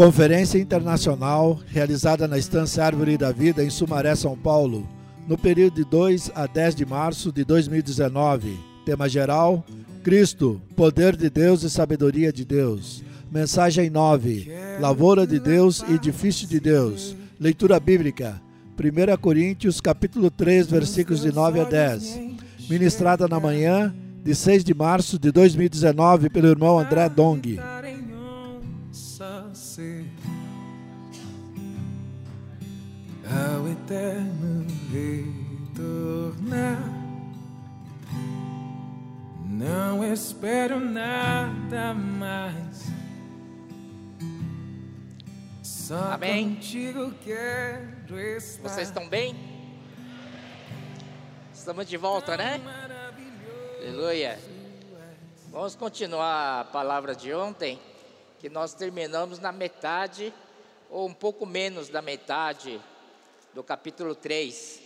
Conferência Internacional realizada na Estância Árvore da Vida em Sumaré, São Paulo, no período de 2 a 10 de março de 2019. Tema geral: Cristo, poder de Deus e sabedoria de Deus. Mensagem 9: Lavoura de Deus e edifício de Deus. Leitura bíblica: 1 Coríntios, capítulo 3, versículos de 9 a 10. Ministrada na manhã de 6 de março de 2019 pelo irmão André Dong. Eterno retornar. Não espero nada mais. Só Amém. contigo quero estar. Vocês estão bem? Estamos de volta, né? Aleluia. Vamos continuar a palavra de ontem, que nós terminamos na metade, ou um pouco menos da metade, do capítulo 3.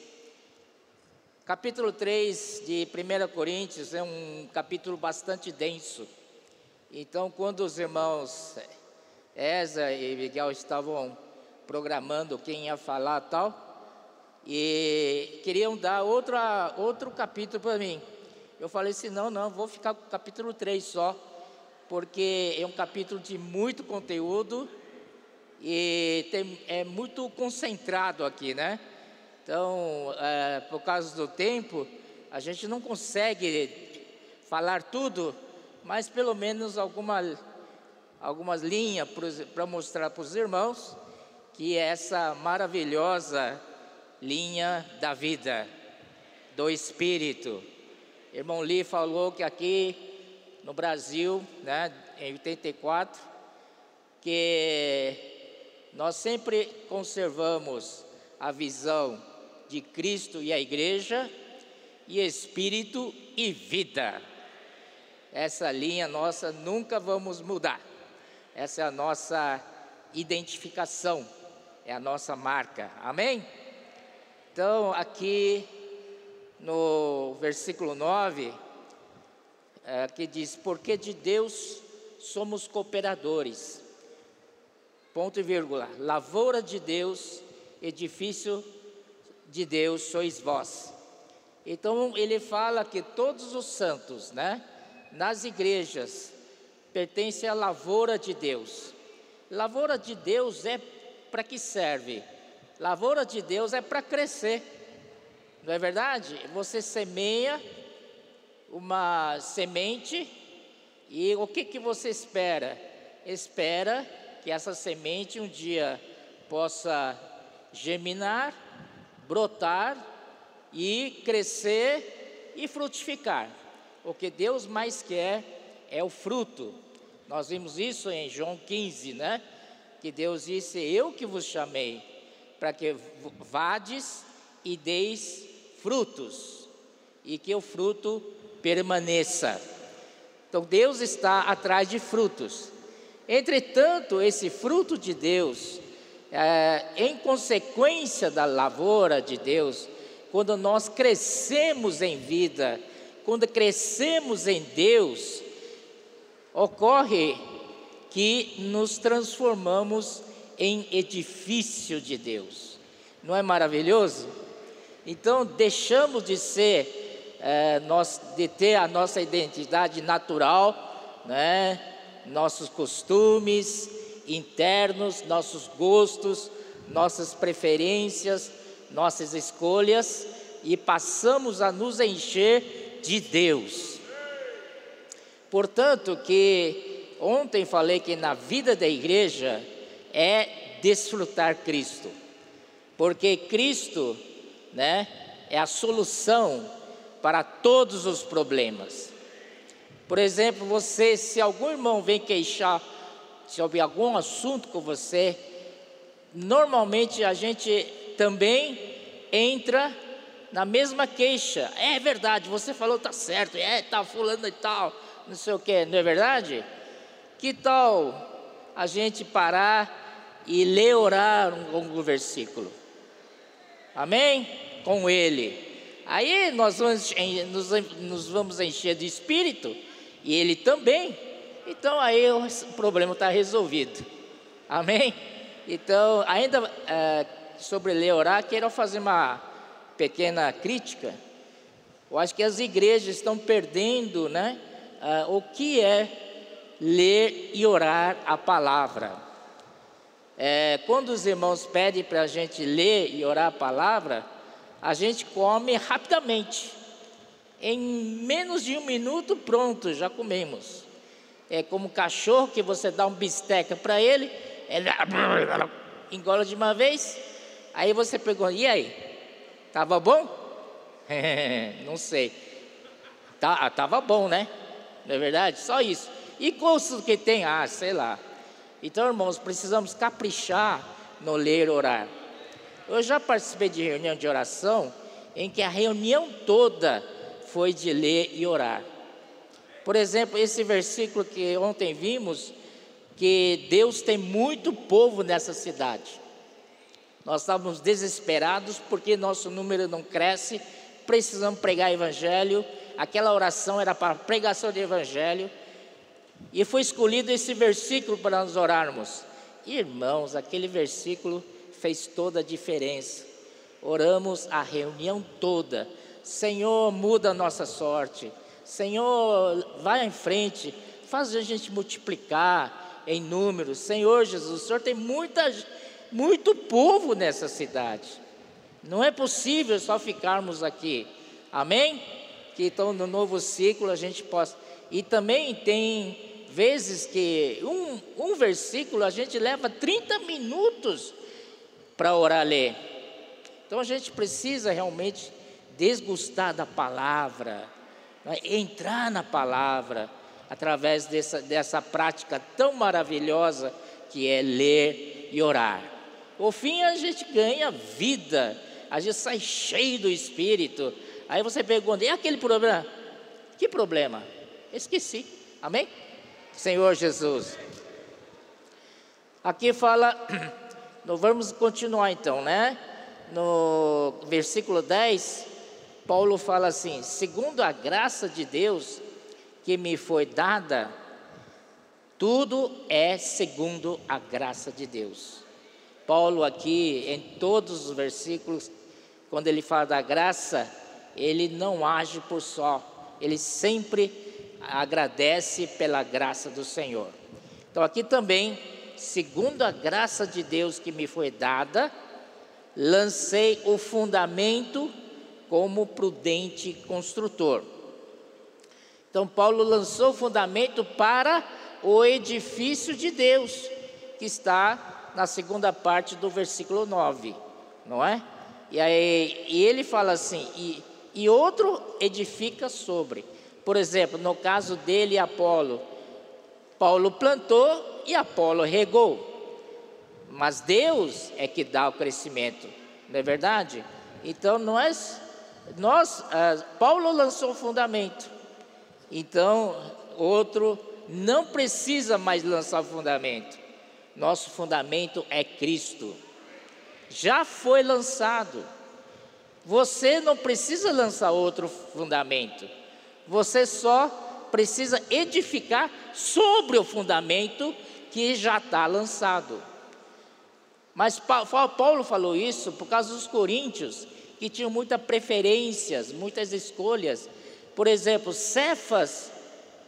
Capítulo 3 de 1 Coríntios é um capítulo bastante denso. Então, quando os irmãos Eza e Miguel estavam programando quem ia falar tal, e queriam dar outra, outro capítulo para mim. Eu falei assim: não, não, vou ficar com o capítulo 3 só, porque é um capítulo de muito conteúdo e tem, é muito concentrado aqui, né? Então, é, por causa do tempo, a gente não consegue falar tudo, mas pelo menos alguma, algumas linhas para mostrar para os irmãos que é essa maravilhosa linha da vida, do Espírito. Irmão Lee falou que aqui no Brasil, né, em 84, que nós sempre conservamos a visão de Cristo e a igreja, e espírito e vida. Essa linha nossa nunca vamos mudar. Essa é a nossa identificação, é a nossa marca. Amém? Então, aqui no versículo 9, é, que diz: Porque de Deus somos cooperadores. Ponto e vírgula. Lavoura de Deus, edifício de Deus sois vós. Então ele fala que todos os santos, né, nas igrejas, pertencem à lavoura de Deus. Lavoura de Deus é para que serve? Lavoura de Deus é para crescer. Não é verdade? Você semeia uma semente e o que que você espera? Espera que essa semente um dia possa germinar, brotar e crescer e frutificar. O que Deus mais quer é o fruto. Nós vimos isso em João 15, né? Que Deus disse: Eu que vos chamei, para que vades e deis frutos, e que o fruto permaneça. Então Deus está atrás de frutos. Entretanto, esse fruto de Deus, é, em consequência da lavoura de Deus, quando nós crescemos em vida, quando crescemos em Deus, ocorre que nos transformamos em edifício de Deus. Não é maravilhoso? Então deixamos de ser, é, nós, de ter a nossa identidade natural, né? Nossos costumes internos, nossos gostos, nossas preferências, nossas escolhas e passamos a nos encher de Deus. Portanto, que ontem falei que na vida da igreja é desfrutar Cristo, porque Cristo, né, é a solução para todos os problemas. Por exemplo, você, se algum irmão vem queixar sobre algum assunto com você, normalmente a gente também entra na mesma queixa. É verdade, você falou tá certo, é, tá fulano e tal, não sei o que, não é verdade? Que tal a gente parar e ler orar um, um versículo? Amém? Com ele. Aí nós vamos, nos, nos vamos encher de espírito e ele também. Então aí o problema está resolvido. Amém? Então, ainda é, sobre ler e orar, quero fazer uma pequena crítica. Eu acho que as igrejas estão perdendo né, é, o que é ler e orar a palavra. É, quando os irmãos pedem para a gente ler e orar a palavra, a gente come rapidamente. Em menos de um minuto, pronto, já comemos. É como cachorro que você dá um bisteca para ele, ele engole de uma vez. Aí você pergunta: e aí? Tava bom? não sei. Tá, tava bom, né? Não é verdade? Só isso. E custo que tem? Ah, sei lá. Então, irmãos, precisamos caprichar no ler e orar. Eu já participei de reunião de oração em que a reunião toda foi de ler e orar. Por exemplo, esse versículo que ontem vimos, que Deus tem muito povo nessa cidade. Nós estávamos desesperados porque nosso número não cresce, precisamos pregar evangelho. Aquela oração era para pregação de evangelho. E foi escolhido esse versículo para nós orarmos. Irmãos, aquele versículo fez toda a diferença. Oramos a reunião toda. Senhor, muda a nossa sorte. Senhor, vai em frente. Faz a gente multiplicar em números. Senhor Jesus, o Senhor tem muita, muito povo nessa cidade. Não é possível só ficarmos aqui. Amém? Que então no novo ciclo a gente possa. E também tem vezes que um, um versículo a gente leva 30 minutos para orar ler. Então a gente precisa realmente desgustar da palavra, né? entrar na palavra através dessa, dessa prática tão maravilhosa que é ler e orar. Por fim, a gente ganha vida, a gente sai cheio do Espírito. Aí você pergunta: e aquele problema? Que problema? Esqueci. Amém? Senhor Jesus. Aqui fala vamos continuar então, né? No versículo 10, Paulo fala assim: segundo a graça de Deus que me foi dada, tudo é segundo a graça de Deus. Paulo, aqui, em todos os versículos, quando ele fala da graça, ele não age por só, ele sempre agradece pela graça do Senhor. Então, aqui também segundo a graça de Deus que me foi dada, lancei o fundamento como prudente construtor. Então, Paulo lançou o fundamento para o edifício de Deus, que está na segunda parte do versículo 9, não é? E aí e ele fala assim: e, e outro edifica sobre. Por exemplo, no caso dele e Apolo, Paulo plantou e Apolo regou. Mas Deus é que dá o crescimento, não é verdade? Então nós, nós uh, Paulo lançou o fundamento. Então outro não precisa mais lançar o fundamento. Nosso fundamento é Cristo. Já foi lançado. Você não precisa lançar outro fundamento. Você só precisa edificar sobre o fundamento que já está lançado. Mas Paulo falou isso por causa dos coríntios, que tinham muitas preferências, muitas escolhas. Por exemplo, Cefas,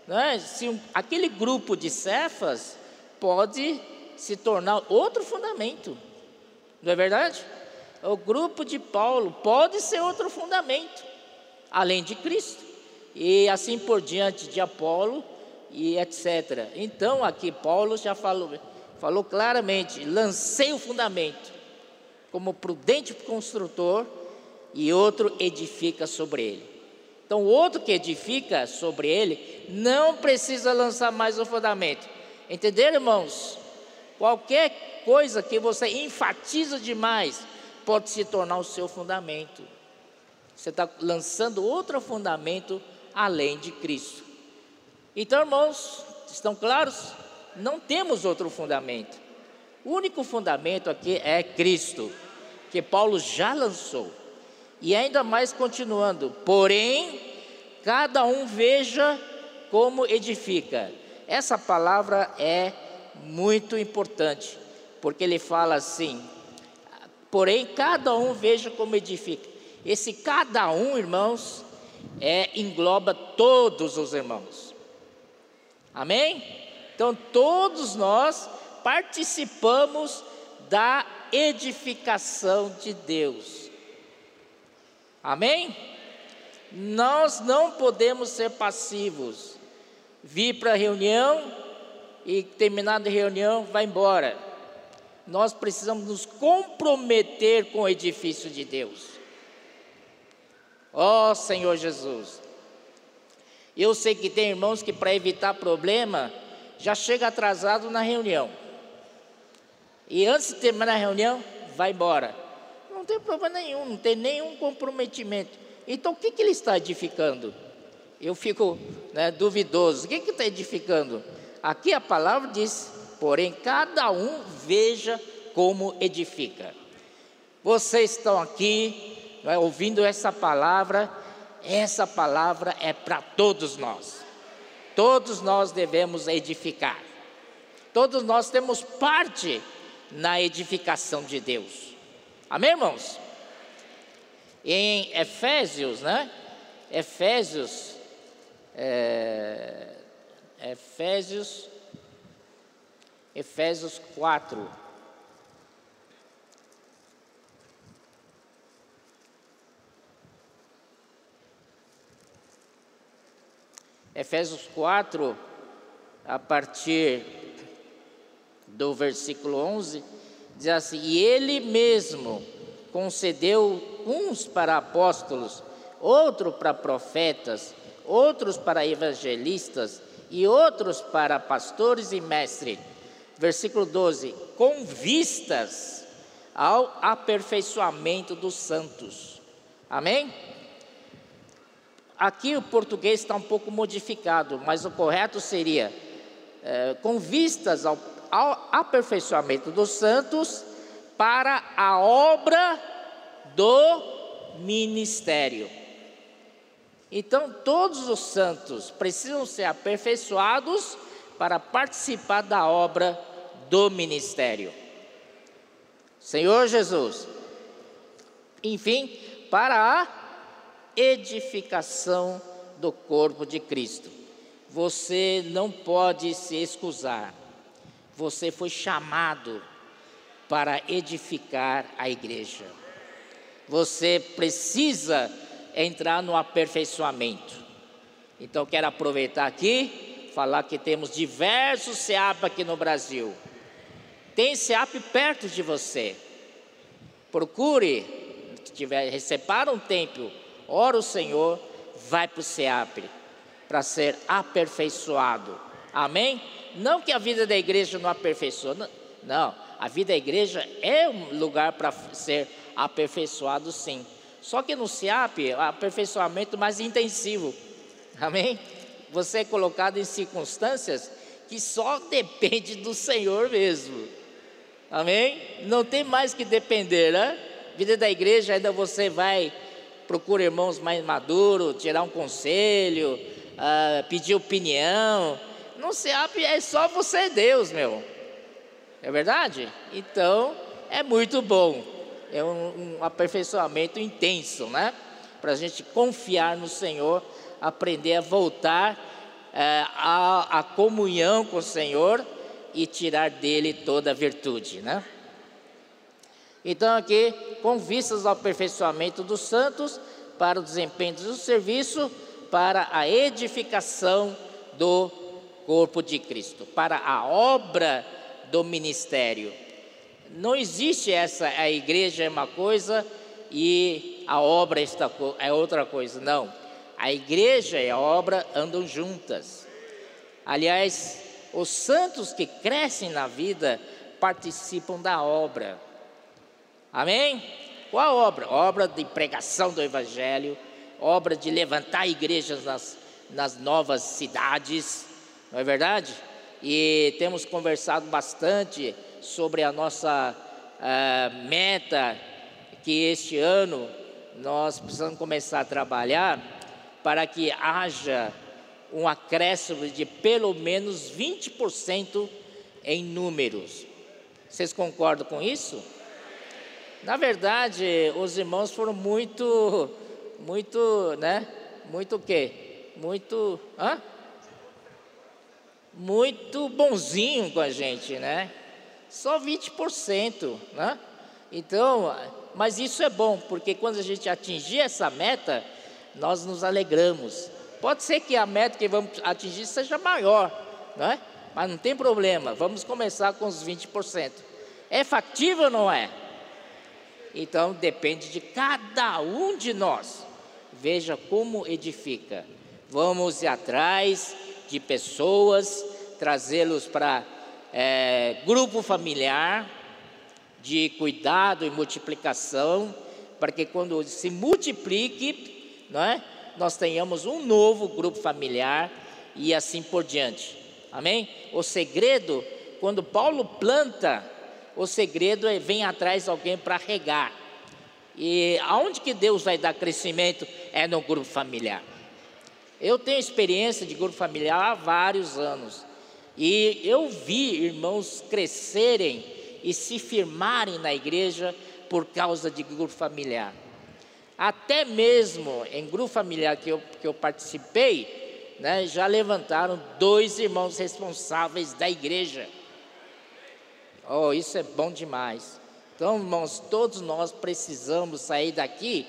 né, se um, aquele grupo de Cefas pode se tornar outro fundamento, não é verdade? O grupo de Paulo pode ser outro fundamento, além de Cristo, e assim por diante de Apolo e etc. Então aqui Paulo já falou, falou claramente: lancei o fundamento como prudente construtor e outro edifica sobre ele. Então, o outro que edifica sobre ele não precisa lançar mais o fundamento. Entenderam, irmãos? Qualquer coisa que você enfatiza demais pode se tornar o seu fundamento. Você está lançando outro fundamento além de Cristo. Então, irmãos, estão claros? Não temos outro fundamento. O único fundamento aqui é Cristo, que Paulo já lançou. E ainda mais continuando, porém, cada um veja como edifica. Essa palavra é muito importante. porque ele fala assim: porém, cada um veja como edifica. Esse cada um, irmãos, é, engloba todos os irmãos. Amém? Então, todos nós participamos da edificação de Deus. Amém? Nós não podemos ser passivos. Vir para a reunião e terminada a reunião, vai embora. Nós precisamos nos comprometer com o edifício de Deus. Ó oh, Senhor Jesus. Eu sei que tem irmãos que, para evitar problema, já chega atrasado na reunião. E antes de terminar a reunião, vai embora. Tem problema nenhum, não tem nenhum comprometimento. Então o que, que ele está edificando? Eu fico né, duvidoso. O que, que está edificando? Aqui a palavra diz: porém, cada um veja como edifica. Vocês estão aqui é, ouvindo essa palavra, essa palavra é para todos nós. Todos nós devemos edificar. Todos nós temos parte na edificação de Deus. Amém, irmãos? Em Efésios, né? Efésios, é, Efésios, Efésios 4. Efésios 4, a partir do versículo 11, diz assim: E Ele mesmo concedeu uns para apóstolos, outro para profetas, outros para evangelistas e outros para pastores e mestres. Versículo 12: Com vistas ao aperfeiçoamento dos santos. Amém? Aqui o português está um pouco modificado, mas o correto seria é, com vistas ao, ao aperfeiçoamento dos santos para a obra do ministério. Então, todos os santos precisam ser aperfeiçoados para participar da obra do ministério. Senhor Jesus. Enfim, para a edificação do corpo de Cristo. Você não pode se excusar. Você foi chamado para edificar a igreja. Você precisa entrar no aperfeiçoamento. Então quero aproveitar aqui, falar que temos diversos SEAP aqui no Brasil. Tem SEAP perto de você. Procure, tiver, separa um tempo ora o Senhor, vai para o SEAP para ser aperfeiçoado. Amém? Não que a vida da igreja não aperfeiçoa, não. A vida da igreja é um lugar para ser aperfeiçoado, sim. Só que no SEAP, aperfeiçoamento mais intensivo. Amém? Você é colocado em circunstâncias que só depende do Senhor mesmo. Amém? Não tem mais que depender, né? Vida da igreja ainda você vai procura irmãos mais maduros, tirar um conselho, uh, pedir opinião. Se abre, é só você e Deus, meu. É verdade? Então, é muito bom. É um, um aperfeiçoamento intenso, né? Para a gente confiar no Senhor, aprender a voltar uh, à, à comunhão com o Senhor e tirar dele toda a virtude, né? Então, aqui, com vistas ao aperfeiçoamento dos santos, para o desempenho do serviço, para a edificação do corpo de Cristo, para a obra do ministério. Não existe essa, a igreja é uma coisa e a obra é outra coisa, não. A igreja e a obra andam juntas. Aliás, os santos que crescem na vida participam da obra. Amém? Qual obra? Obra de pregação do Evangelho, obra de levantar igrejas nas, nas novas cidades, não é verdade? E temos conversado bastante sobre a nossa uh, meta, que este ano nós precisamos começar a trabalhar para que haja um acréscimo de pelo menos 20% em números. Vocês concordam com isso? Na verdade, os irmãos foram muito, muito, né? Muito o quê? Muito, hã? Muito bonzinho com a gente, né? Só 20%, né? Então, mas isso é bom, porque quando a gente atingir essa meta, nós nos alegramos. Pode ser que a meta que vamos atingir seja maior, não é? Mas não tem problema, vamos começar com os 20%. É factível ou não é? Então depende de cada um de nós. Veja como edifica. Vamos ir atrás de pessoas, trazê-los para é, grupo familiar, de cuidado e multiplicação, para que quando se multiplique, não é? nós tenhamos um novo grupo familiar e assim por diante. Amém? O segredo, quando Paulo planta, o segredo é vem atrás alguém para regar. E aonde que Deus vai dar crescimento é no grupo familiar. Eu tenho experiência de grupo familiar há vários anos. E eu vi irmãos crescerem e se firmarem na igreja por causa de grupo familiar. Até mesmo em grupo familiar que eu, que eu participei, né, já levantaram dois irmãos responsáveis da igreja. Oh, isso é bom demais. Então, irmãos, todos nós precisamos sair daqui,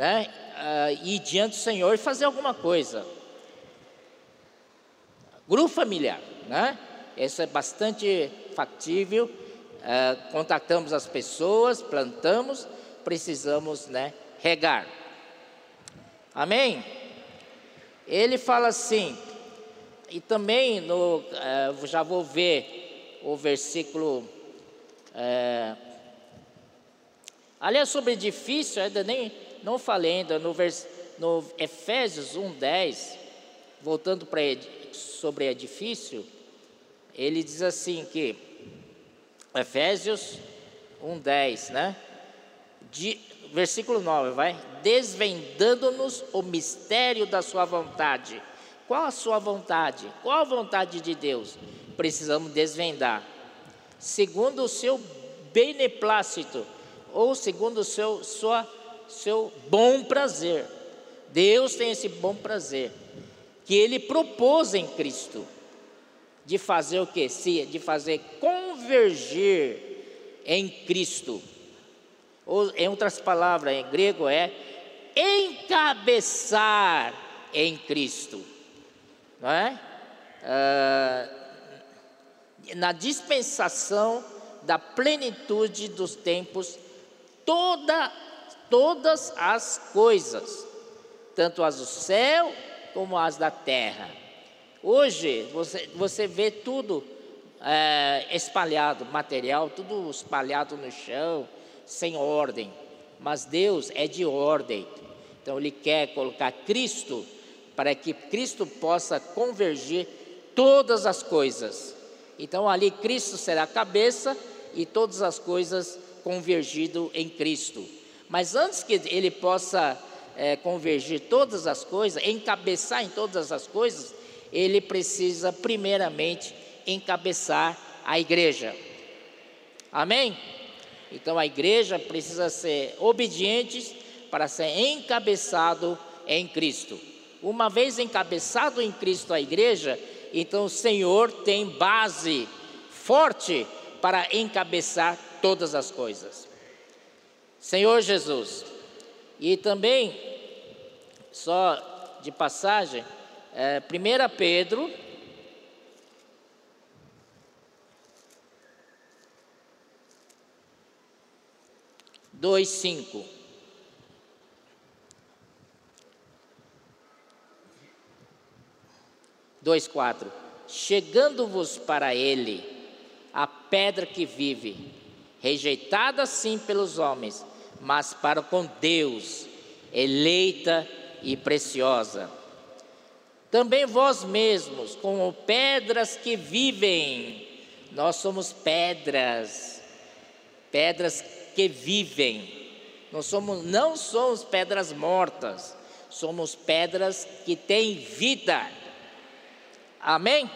né, uh, ir diante do Senhor e fazer alguma coisa. Grupo familiar, né? Isso é bastante factível é, contactamos as pessoas, plantamos, precisamos né, regar. Amém? Ele fala assim, e também no, é, já vou ver o versículo. É, aliás, sobre edifício, ainda nem não falei ainda, no, vers, no Efésios 1,10, voltando para sobre edifício, ele diz assim que Efésios 1:10, né? De, versículo 9, vai? Desvendando-nos o mistério da sua vontade. Qual a sua vontade? Qual a vontade de Deus? Precisamos desvendar. Segundo o seu beneplácito, ou segundo o seu, sua, seu bom prazer. Deus tem esse bom prazer que ele propôs em Cristo de fazer o que? De fazer convergir em Cristo. Ou, em outras palavras, em grego é encabeçar em Cristo. Não é? Ah, na dispensação da plenitude dos tempos, toda, todas as coisas, tanto as do céu como as da terra Hoje você, você vê tudo é, espalhado, material, tudo espalhado no chão, sem ordem. Mas Deus é de ordem. Então Ele quer colocar Cristo para que Cristo possa convergir todas as coisas. Então ali Cristo será a cabeça e todas as coisas convergido em Cristo. Mas antes que Ele possa é, convergir todas as coisas, encabeçar em todas as coisas, ele precisa primeiramente encabeçar a igreja. Amém? Então a igreja precisa ser obediente para ser encabeçado em Cristo. Uma vez encabeçado em Cristo a igreja, então o Senhor tem base forte para encabeçar todas as coisas. Senhor Jesus. E também, só de passagem, é, 1 Pedro. Dois, cinco. Dois, quatro. Chegando-vos para ele, a pedra que vive, rejeitada sim pelos homens, mas para com Deus, eleita e preciosa também vós mesmos, como pedras que vivem, nós somos pedras, pedras que vivem. Nós somos, não somos pedras mortas, somos pedras que têm vida. Amém?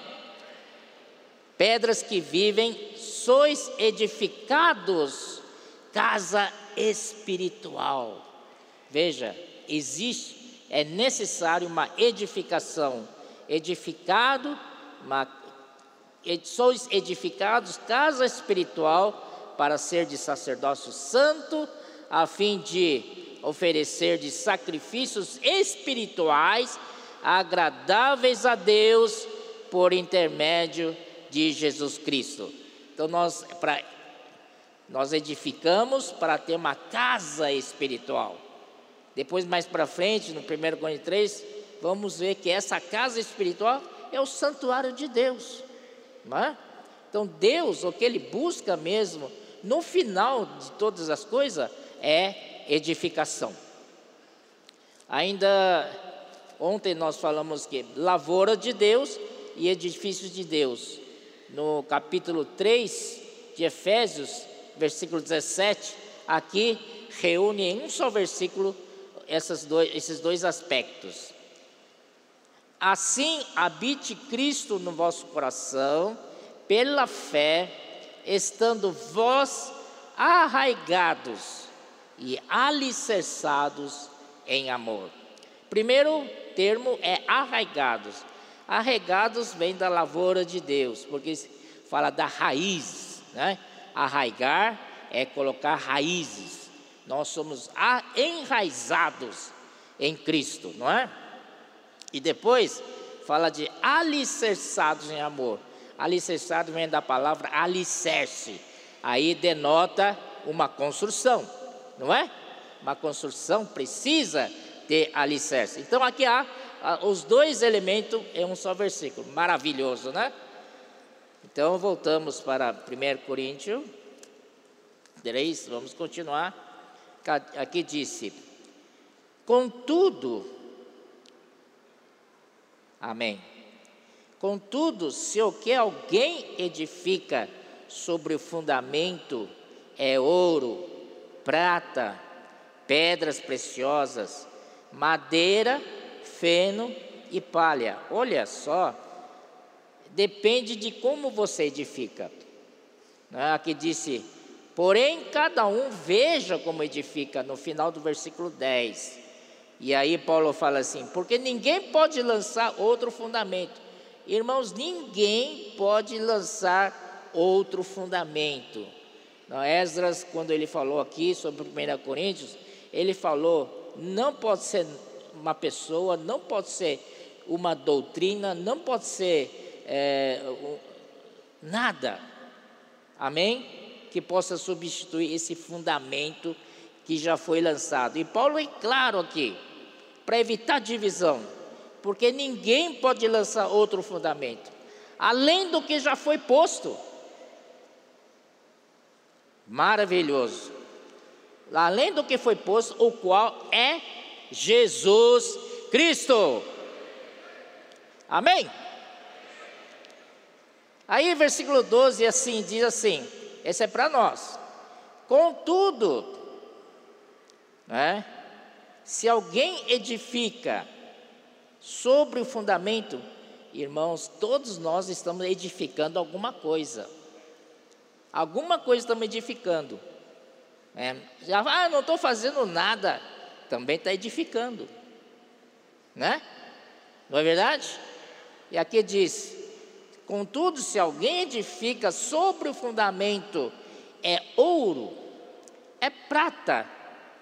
pedras que vivem, sois edificados casa espiritual. Veja, existe, é necessário uma edificação. Edificado, uma, sois edificados casa espiritual para ser de sacerdócio santo, a fim de oferecer de sacrifícios espirituais agradáveis a Deus por intermédio de Jesus Cristo. Então nós para nós edificamos para ter uma casa espiritual. Depois mais para frente, no 1 Coríntios 3, vamos ver que essa casa espiritual é o santuário de Deus. Não é? Então Deus, o que Ele busca mesmo, no final de todas as coisas, é edificação. Ainda ontem nós falamos que lavoura de Deus e edifícios de Deus. No capítulo 3 de Efésios, versículo 17, aqui reúne em um só versículo dois, esses dois aspectos. Assim habite Cristo no vosso coração, pela fé, estando vós arraigados e alicerçados em amor. Primeiro termo é arraigados. Arraigados vem da lavoura de Deus, porque fala da raiz, né? Arraigar é colocar raízes. Nós somos enraizados em Cristo, não é? E depois fala de alicerçados em amor. Alicerçado vem da palavra alicerce. Aí denota uma construção não é? Uma construção precisa ter alicerce. Então aqui há os dois elementos em um só versículo. Maravilhoso, né? Então voltamos para 1 Coríntios 3, vamos continuar. Aqui disse: Contudo, Amém. Contudo, se o que alguém edifica sobre o fundamento é ouro, prata, pedras preciosas, madeira, feno e palha. Olha só, depende de como você edifica. Né? Aqui disse: porém, cada um veja como edifica, no final do versículo 10. E aí Paulo fala assim: porque ninguém pode lançar outro fundamento. Irmãos, ninguém pode lançar outro fundamento. Não, Esdras, quando ele falou aqui sobre 1 Coríntios, ele falou: não pode ser uma pessoa, não pode ser uma doutrina, não pode ser é, nada, amém? Que possa substituir esse fundamento que já foi lançado. E Paulo é claro aqui, para evitar divisão, porque ninguém pode lançar outro fundamento, além do que já foi posto maravilhoso. Além do que foi posto, o qual é Jesus Cristo. Amém? Aí, versículo 12, assim, diz assim: esse é para nós. Contudo, né, se alguém edifica sobre o fundamento, irmãos, todos nós estamos edificando alguma coisa. Alguma coisa estamos edificando. É, já, ah, não estou fazendo nada. Também está edificando. Né? Não é verdade? E aqui diz: Contudo, se alguém edifica sobre o fundamento, é ouro, é prata,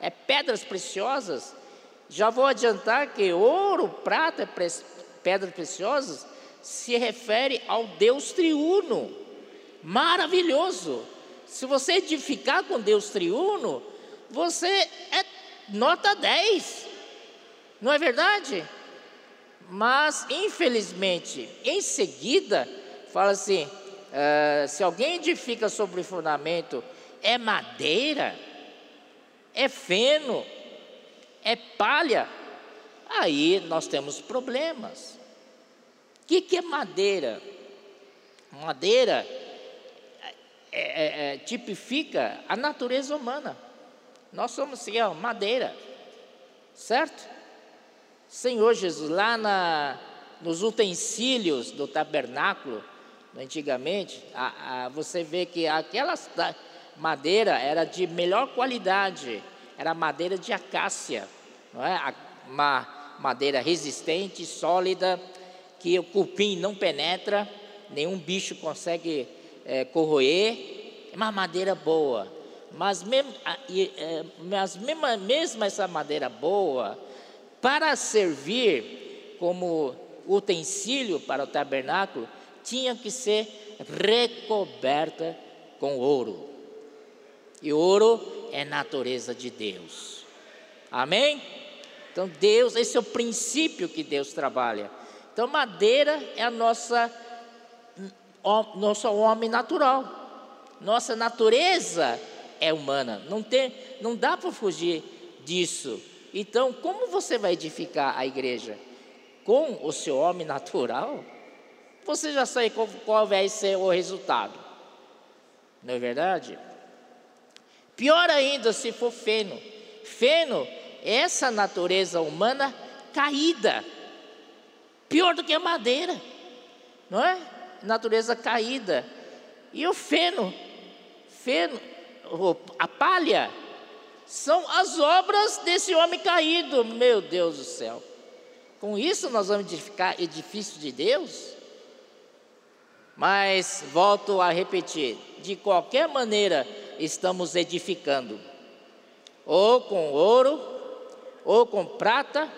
é pedras preciosas. Já vou adiantar que ouro, prata, pedras preciosas se refere ao Deus triuno maravilhoso. Se você edificar com Deus triuno, você é nota 10. Não é verdade? Mas, infelizmente, em seguida, fala assim: uh, se alguém edifica sobre fundamento, é madeira, é feno, é palha, aí nós temos problemas. O que, que é madeira? Madeira é, é, é, tipifica a natureza humana. Nós somos assim, ó, madeira, certo? Senhor Jesus, lá na, nos utensílios do tabernáculo, antigamente, a, a, você vê que aquela madeira era de melhor qualidade, era madeira de acácia, não é? uma madeira resistente, sólida, que o cupim não penetra, nenhum bicho consegue é, corroer, é uma madeira boa. Mas, mesmo, é, mas mesmo, mesmo essa madeira boa, para servir como utensílio para o tabernáculo, tinha que ser recoberta com ouro. E ouro é natureza de Deus. Amém? Então, Deus, esse é o princípio que Deus trabalha. Então, madeira é a nossa nosso homem natural. Nossa natureza é humana. Não tem, não dá para fugir disso. Então, como você vai edificar a igreja? Com o seu homem natural? Você já sabe qual, vai ser o resultado. Não é verdade? Pior ainda se for feno. Feno é essa natureza humana caída. Pior do que a madeira. Não é? Natureza caída. E o feno, feno, a palha, são as obras desse homem caído. Meu Deus do céu. Com isso nós vamos edificar edifício de Deus? Mas volto a repetir: de qualquer maneira estamos edificando, ou com ouro, ou com prata,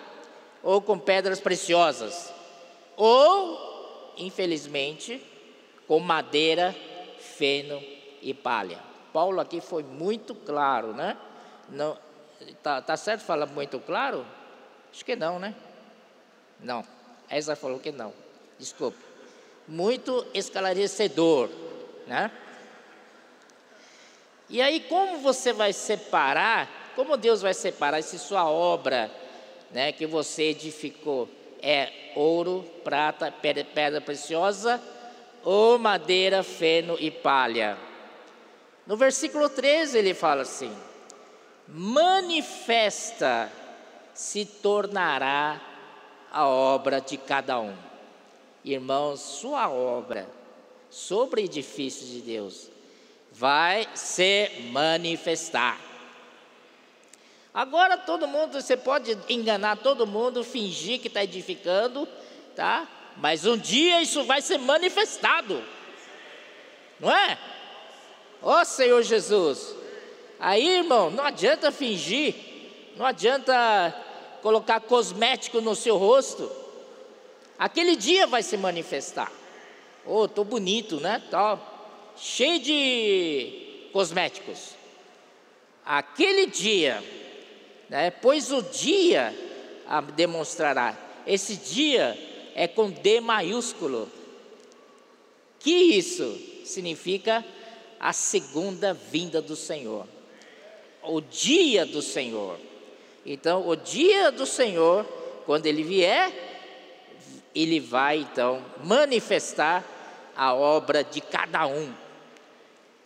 ou com pedras preciosas, ou, infelizmente, com madeira, feno e palha. Paulo aqui foi muito claro, né? Não, tá, tá certo falar muito claro? Acho que não, né? Não. Essa falou que não. Desculpe muito esclarecedor, né? E aí como você vai separar? Como Deus vai separar se sua obra, né, que você edificou é ouro, prata, pedra, pedra preciosa ou madeira, feno e palha? No versículo 13 ele fala assim: manifesta se tornará a obra de cada um. Irmãos, sua obra sobre edifícios de Deus vai se manifestar. Agora todo mundo, você pode enganar todo mundo, fingir que está edificando, tá? Mas um dia isso vai ser manifestado, não é? Ó oh, Senhor Jesus, aí irmão, não adianta fingir, não adianta colocar cosmético no seu rosto, Aquele dia vai se manifestar. Oh, tô bonito, né? Tô cheio de cosméticos. Aquele dia, né? Pois o dia demonstrará. Esse dia é com D maiúsculo. Que isso significa a segunda vinda do Senhor. O dia do Senhor. Então, o dia do Senhor, quando ele vier, ele vai então manifestar a obra de cada um.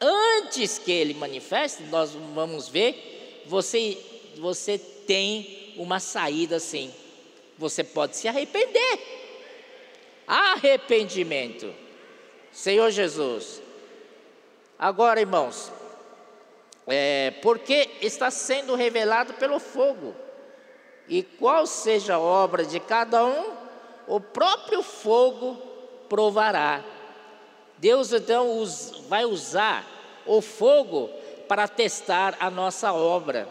Antes que ele manifeste, nós vamos ver, você, você tem uma saída sim. Você pode se arrepender. Arrependimento. Senhor Jesus. Agora, irmãos, é, porque está sendo revelado pelo fogo. E qual seja a obra de cada um, o próprio fogo provará. Deus então vai usar o fogo para testar a nossa obra.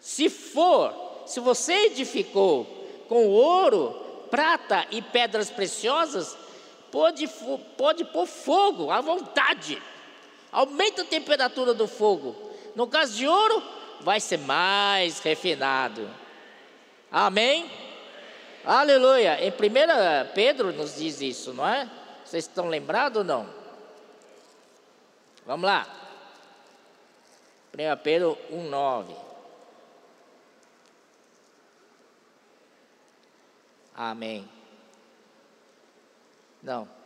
Se for, se você edificou com ouro, prata e pedras preciosas, pode, pode pôr fogo à vontade. Aumenta a temperatura do fogo. No caso de ouro, vai ser mais refinado. Amém? Aleluia. Em 1 Pedro nos diz isso, não é? Vocês estão lembrados ou não? Vamos lá. 1 Pedro 1,9. Amém. Não.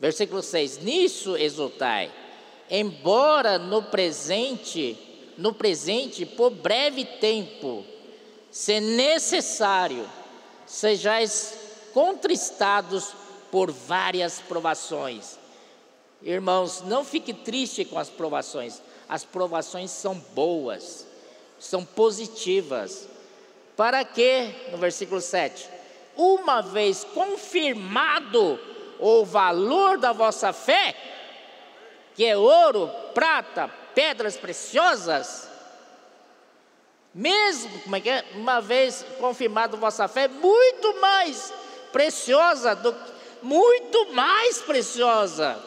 Versículo 6: Nisso exultai, embora no presente no presente por breve tempo, se necessário, sejais contristados por várias provações. Irmãos, não fique triste com as provações. As provações são boas, são positivas. Para que, no versículo 7, uma vez confirmado o valor da vossa fé, que é ouro, prata, pedras preciosas, mesmo, como é que é? Uma vez confirmado vossa fé, muito mais preciosa do muito mais preciosa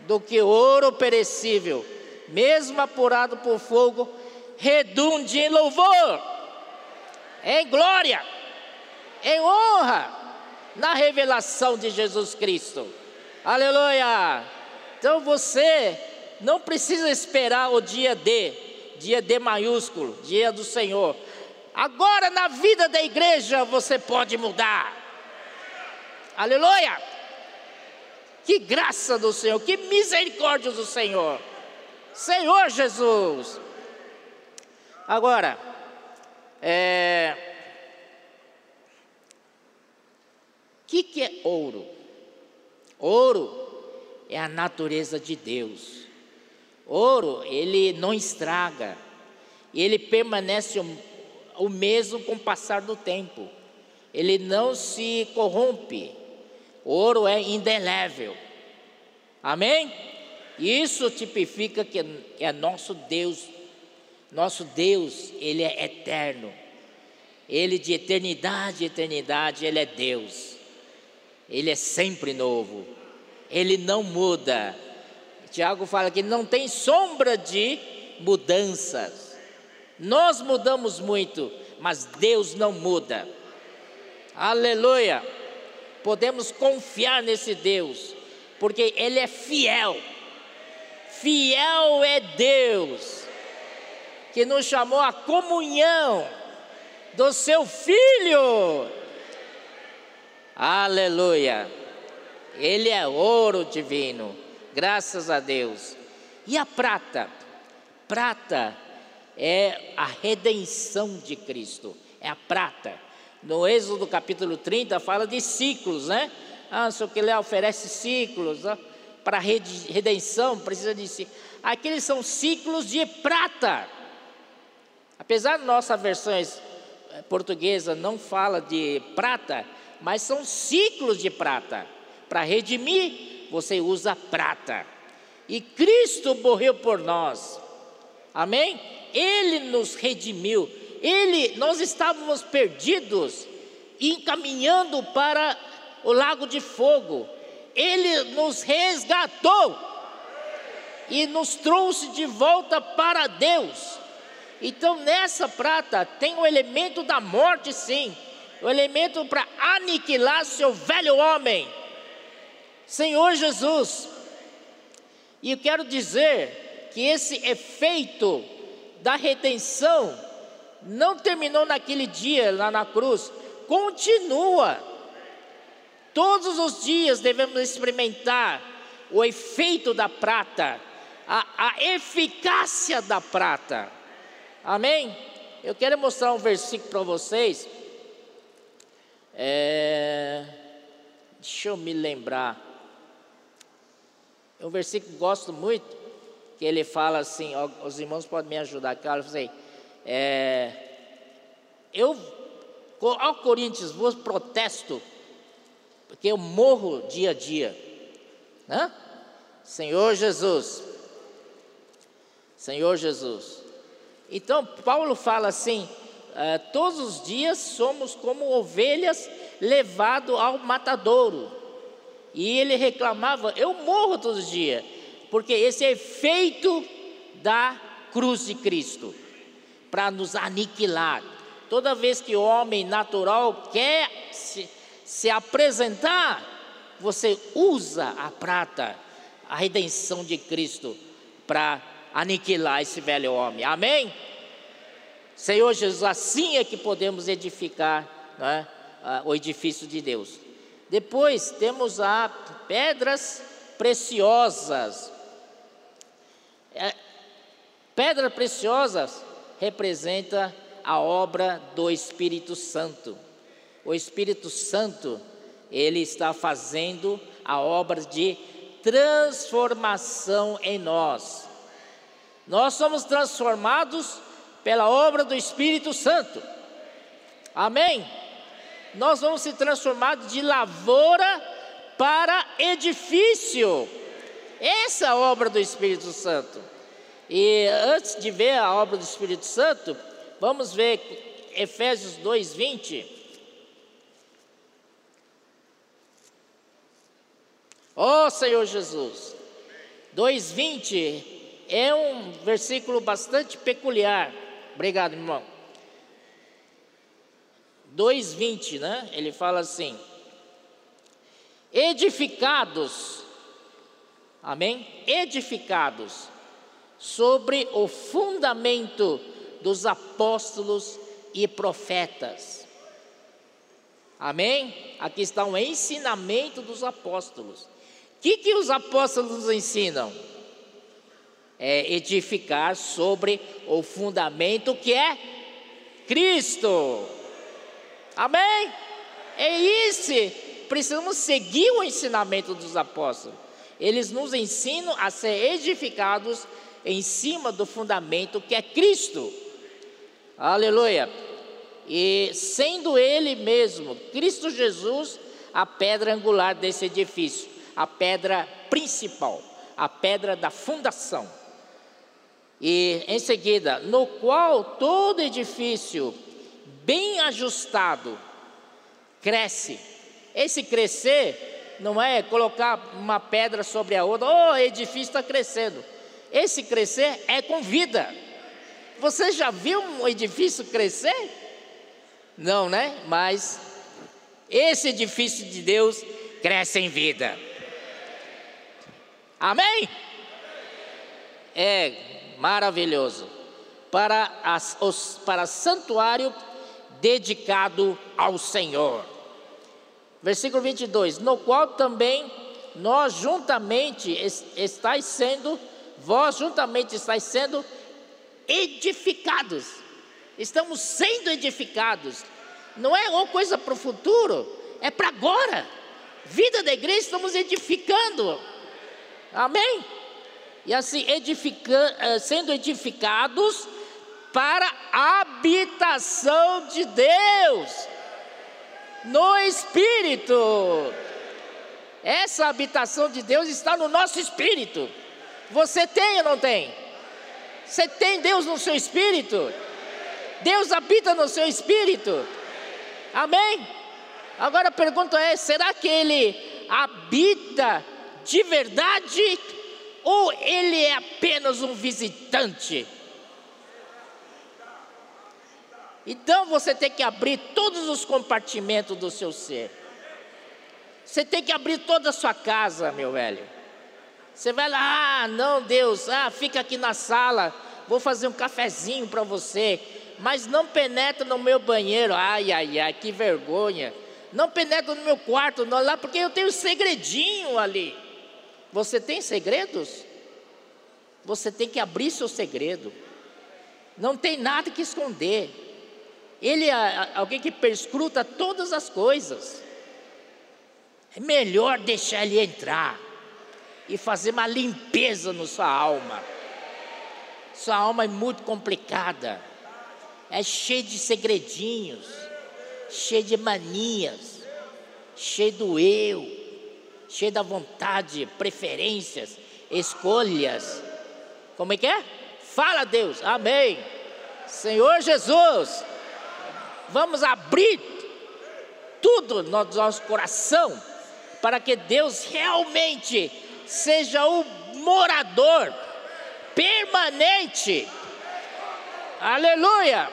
do que ouro perecível, mesmo apurado por fogo, redunde em louvor, em glória, em honra, na revelação de Jesus Cristo. Aleluia! Então você não precisa esperar o dia D, dia D maiúsculo, dia do Senhor. Agora na vida da igreja você pode mudar. Aleluia! Que graça do Senhor, que misericórdia do Senhor. Senhor Jesus. Agora, é. O que, que é ouro? Ouro é a natureza de Deus. Ouro, ele não estraga, ele permanece o, o mesmo com o passar do tempo, ele não se corrompe, ouro é indelével, amém? Isso tipifica que é nosso Deus, nosso Deus, ele é eterno, ele de eternidade, eternidade, ele é Deus, ele é sempre novo, ele não muda, Tiago fala que não tem sombra de mudanças. Nós mudamos muito, mas Deus não muda. Aleluia! Podemos confiar nesse Deus, porque Ele é fiel. Fiel é Deus, que nos chamou à comunhão do Seu Filho. Aleluia! Ele é ouro divino graças a Deus. E a prata? Prata é a redenção de Cristo, é a prata. No Êxodo capítulo 30 fala de ciclos, né? Ah, o que ele oferece ciclos, né? para redenção precisa de ciclos. Aqueles são ciclos de prata. Apesar da nossa versão eh, portuguesa não fala de prata, mas são ciclos de prata para redimir você usa prata. E Cristo morreu por nós. Amém? Ele nos redimiu. Ele, nós estávamos perdidos, encaminhando para o lago de fogo. Ele nos resgatou e nos trouxe de volta para Deus. Então, nessa prata tem o elemento da morte, sim, o elemento para aniquilar seu velho homem Senhor Jesus. E eu quero dizer que esse efeito da redenção não terminou naquele dia lá na cruz, continua. Todos os dias devemos experimentar o efeito da prata, a, a eficácia da prata. Amém? Eu quero mostrar um versículo para vocês. É, deixa eu me lembrar. É um versículo que gosto muito, que ele fala assim, ó, os irmãos podem me ajudar, Carlos, assim, é, eu, ao Coríntios, vos protesto, porque eu morro dia a dia, né? Senhor Jesus, Senhor Jesus. Então, Paulo fala assim: é, todos os dias somos como ovelhas levado ao matadouro. E ele reclamava: Eu morro todos os dias, porque esse é efeito da cruz de Cristo para nos aniquilar. Toda vez que o homem natural quer se, se apresentar, você usa a prata, a redenção de Cristo, para aniquilar esse velho homem. Amém? Senhor Jesus, assim é que podemos edificar né, o edifício de Deus. Depois temos a pedras preciosas. É, pedras preciosas representa a obra do Espírito Santo. O Espírito Santo, ele está fazendo a obra de transformação em nós. Nós somos transformados pela obra do Espírito Santo. Amém? Nós vamos ser transformados de lavoura para edifício. Essa é a obra do Espírito Santo. E antes de ver a obra do Espírito Santo, vamos ver Efésios 2:20. Ó oh, Senhor Jesus. 2:20 é um versículo bastante peculiar. Obrigado, irmão. 2:20, né? Ele fala assim: Edificados, amém? Edificados sobre o fundamento dos apóstolos e profetas. Amém? Aqui está um ensinamento dos apóstolos. O que, que os apóstolos nos ensinam? É edificar sobre o fundamento que é Cristo. Amém? É isso. Precisamos seguir o ensinamento dos apóstolos. Eles nos ensinam a ser edificados em cima do fundamento que é Cristo. Aleluia. E sendo Ele mesmo, Cristo Jesus, a pedra angular desse edifício, a pedra principal, a pedra da fundação. E em seguida, no qual todo edifício bem ajustado cresce. Esse crescer não é colocar uma pedra sobre a outra, oh, o edifício está crescendo. Esse crescer é com vida. Você já viu um edifício crescer? Não, né? Mas esse edifício de Deus cresce em vida. Amém? É maravilhoso. Para, as, os, para santuário dedicado ao Senhor. Versículo 22: No qual também nós juntamente estáis sendo, vós juntamente estáis sendo edificados. Estamos sendo edificados. Não é uma coisa para o futuro, é para agora. Vida da igreja, estamos edificando. Amém? E assim, edifica, eh, sendo edificados para a habitação de Deus no Espírito. Essa habitação de Deus está no nosso espírito. Você tem ou não tem? Você tem Deus no seu espírito? Deus habita no seu espírito? Amém? Agora a pergunta é: será que Ele habita de verdade? Ou Ele é apenas um visitante? Então você tem que abrir todos os compartimentos do seu ser. Você tem que abrir toda a sua casa, meu velho. Você vai lá, ah, não, Deus, ah, fica aqui na sala, vou fazer um cafezinho para você, mas não penetra no meu banheiro, ai, ai, ai, que vergonha. Não penetra no meu quarto, não, lá, porque eu tenho um segredinho ali. Você tem segredos? Você tem que abrir seu segredo. Não tem nada que esconder. Ele é alguém que perscruta todas as coisas. É melhor deixar ele entrar e fazer uma limpeza na sua alma. Sua alma é muito complicada, é cheia de segredinhos, cheia de manias, cheia do eu, cheia da vontade, preferências, escolhas. Como é que é? Fala Deus, amém. Senhor Jesus, Vamos abrir tudo no nosso coração para que Deus realmente seja o morador permanente. Aleluia!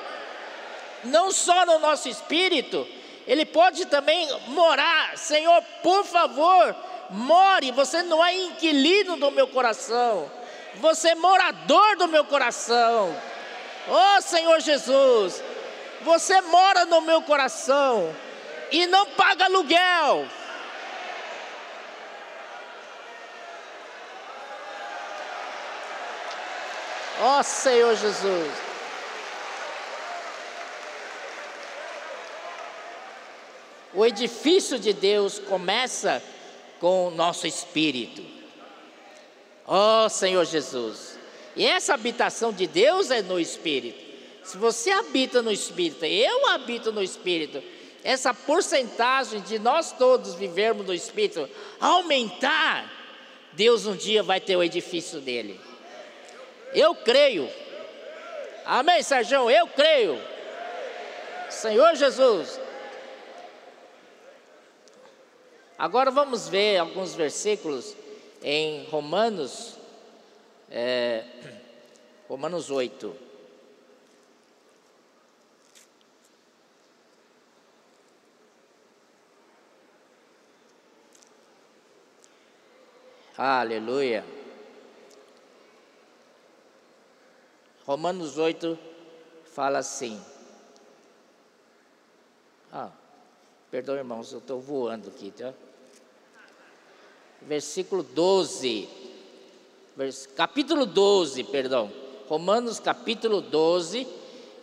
Não só no nosso espírito, ele pode também morar. Senhor, por favor, more. Você não é inquilino do meu coração, você é morador do meu coração. Oh Senhor Jesus, você mora no meu coração e não paga aluguel. Ó oh, Senhor Jesus. O edifício de Deus começa com o nosso espírito. Ó oh, Senhor Jesus. E essa habitação de Deus é no espírito. Se você habita no espírito, eu habito no espírito, essa porcentagem de nós todos vivermos no espírito aumentar, Deus um dia vai ter o edifício dele. Eu creio. Amém, Sérgio? Eu creio. Senhor Jesus. Agora vamos ver alguns versículos em Romanos, é, Romanos 8. Aleluia. Romanos 8 fala assim. Ah, perdão, irmãos, eu estou voando aqui, tá? Versículo 12. Vers, capítulo 12, perdão. Romanos capítulo 12.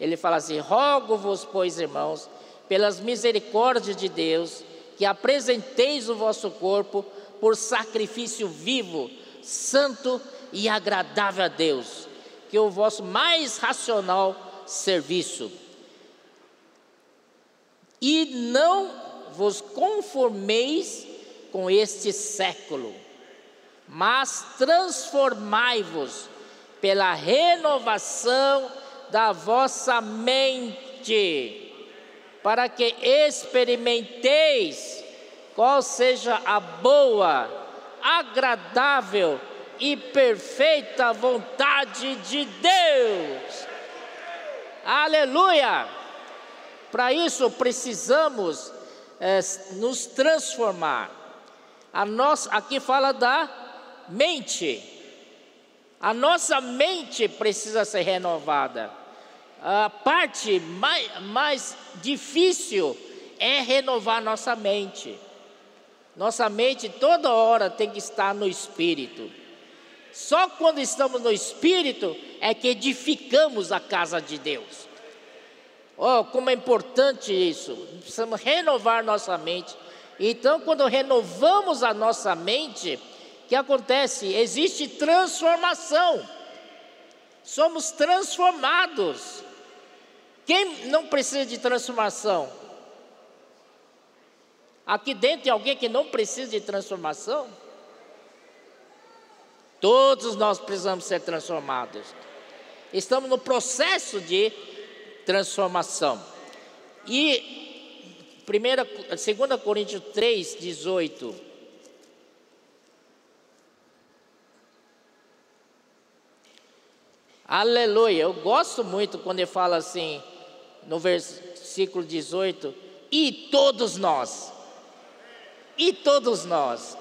Ele fala assim: Rogo-vos, pois, irmãos, pelas misericórdias de Deus, que apresenteis o vosso corpo por sacrifício vivo, santo e agradável a Deus, que é o vosso mais racional serviço. E não vos conformeis com este século, mas transformai-vos pela renovação da vossa mente, para que experimenteis qual seja a boa, agradável e perfeita vontade de Deus. Aleluia! Para isso precisamos é, nos transformar. A nossa, aqui fala da mente. A nossa mente precisa ser renovada. A parte mais, mais difícil é renovar nossa mente. Nossa mente toda hora tem que estar no espírito. Só quando estamos no espírito é que edificamos a casa de Deus. Oh, como é importante isso. Precisamos renovar nossa mente. Então, quando renovamos a nossa mente, o que acontece? Existe transformação. Somos transformados. Quem não precisa de transformação? Aqui dentro tem alguém que não precisa de transformação? Todos nós precisamos ser transformados. Estamos no processo de transformação. E 2 Coríntios 3, 18. Aleluia. Eu gosto muito quando ele fala assim, no versículo 18: E todos nós e todos nós.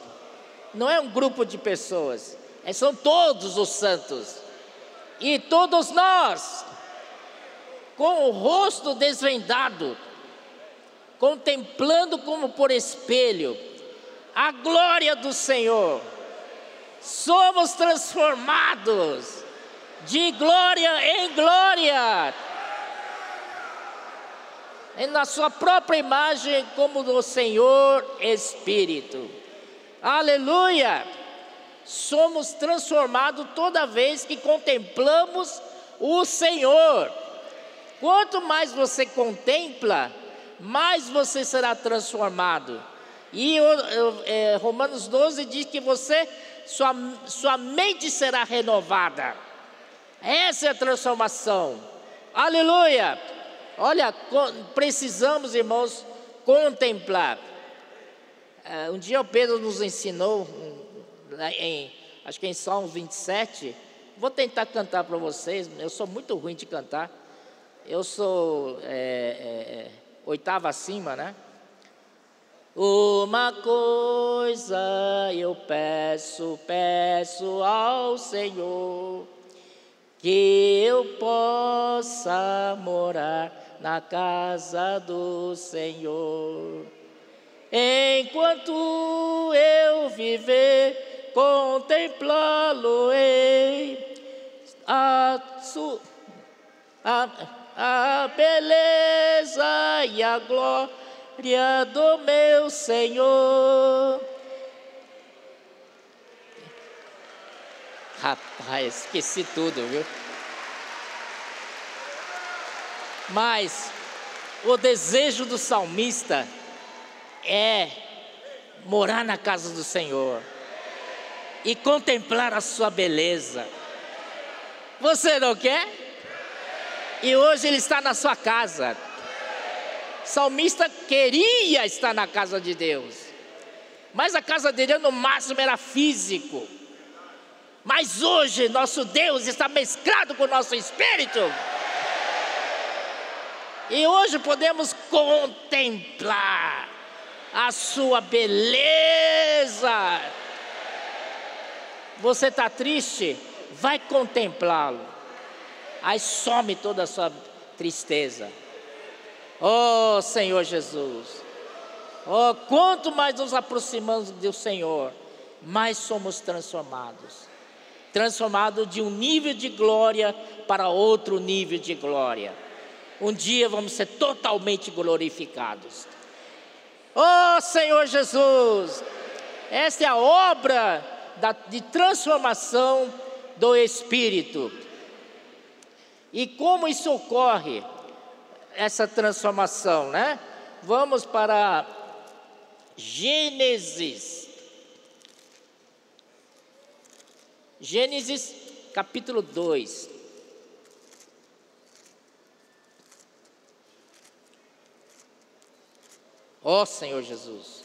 Não é um grupo de pessoas, é, são todos os santos. E todos nós, com o rosto desvendado, contemplando como por espelho a glória do Senhor, somos transformados de glória em glória na sua própria imagem, como do Senhor Espírito. Aleluia! Somos transformados toda vez que contemplamos o Senhor. Quanto mais você contempla, mais você será transformado. E é, Romanos 12 diz que você, sua, sua mente será renovada. Essa é a transformação. Aleluia! Olha, precisamos, irmãos, contemplar. Uh, um dia o Pedro nos ensinou, em, acho que em Salmos 27, vou tentar cantar para vocês, eu sou muito ruim de cantar. Eu sou é, é, oitava acima, né? Uma coisa eu peço, peço ao Senhor, que eu possa morar na casa do Senhor. Enquanto eu viver, contemplá-lo-ei, a, a, a beleza e a glória do meu Senhor. Rapaz, esqueci tudo, viu? Mas o desejo do salmista é morar na casa do Senhor e contemplar a sua beleza. Você não quer? E hoje ele está na sua casa. Salmista queria estar na casa de Deus, mas a casa de Deus no máximo era físico. Mas hoje nosso Deus está mesclado com o nosso espírito. E hoje podemos contemplar a sua beleza. Você está triste? Vai contemplá-lo. Aí some toda a sua tristeza. Oh Senhor Jesus. Oh, quanto mais nos aproximamos do Senhor, mais somos transformados. Transformados de um nível de glória para outro nível de glória. Um dia vamos ser totalmente glorificados. Oh Senhor Jesus, esta é a obra da, de transformação do Espírito. E como isso ocorre, essa transformação, né? Vamos para Gênesis. Gênesis capítulo 2. Ó oh, Senhor Jesus.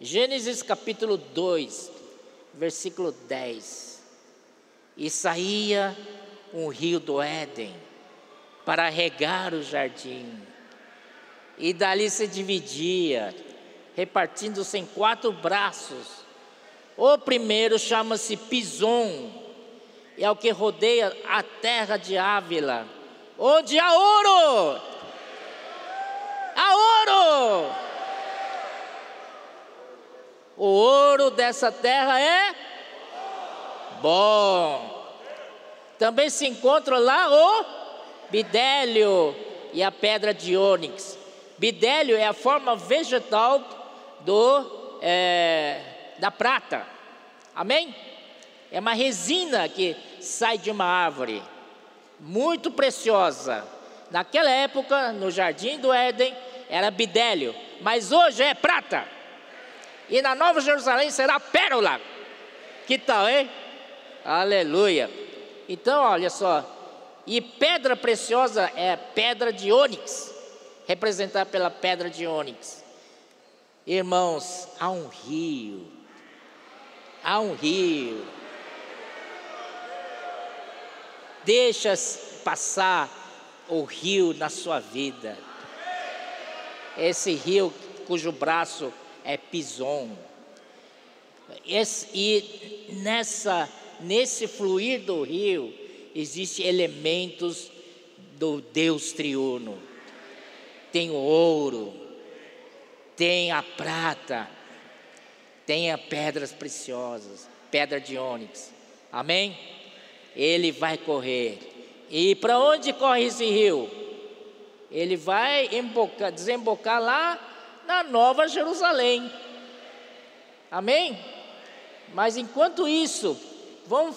Gênesis capítulo 2, versículo 10. E saía um rio do Éden para regar o jardim. E dali se dividia, repartindo-se em quatro braços. O primeiro chama-se Pison, e é o que rodeia a terra de Ávila, onde há ouro a ouro. O ouro dessa terra é bom. Também se encontra lá o bidélio e a pedra de ônix. Bidélio é a forma vegetal do, é, da prata. Amém? É uma resina que sai de uma árvore, muito preciosa. Naquela época, no jardim do Éden, era bidélio, mas hoje é prata. E na Nova Jerusalém será pérola. Que tal, hein? Aleluia. Então, olha só. E pedra preciosa é pedra de ônix, representada pela pedra de ônix. Irmãos, há um rio. Há um rio. Deixa passar o rio na sua vida esse rio cujo braço é Pison. Esse, e nessa, nesse fluir do rio existem elementos do Deus triuno. Tem o ouro, tem a prata, tem as pedras preciosas, pedra de ônix. Amém? Ele vai correr. E para onde corre esse rio? Ele vai embocar, desembocar lá na Nova Jerusalém. Amém? Mas enquanto isso, vamos,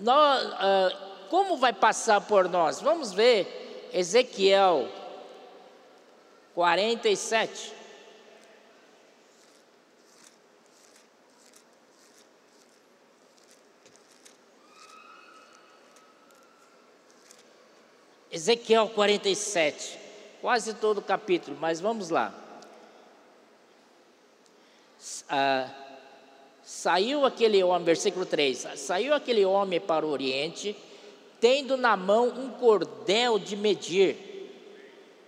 nós, uh, como vai passar por nós? Vamos ver Ezequiel 47. Ezequiel 47, quase todo o capítulo, mas vamos lá. Ah, saiu aquele homem, versículo 3: Saiu aquele homem para o oriente, tendo na mão um cordel de medir,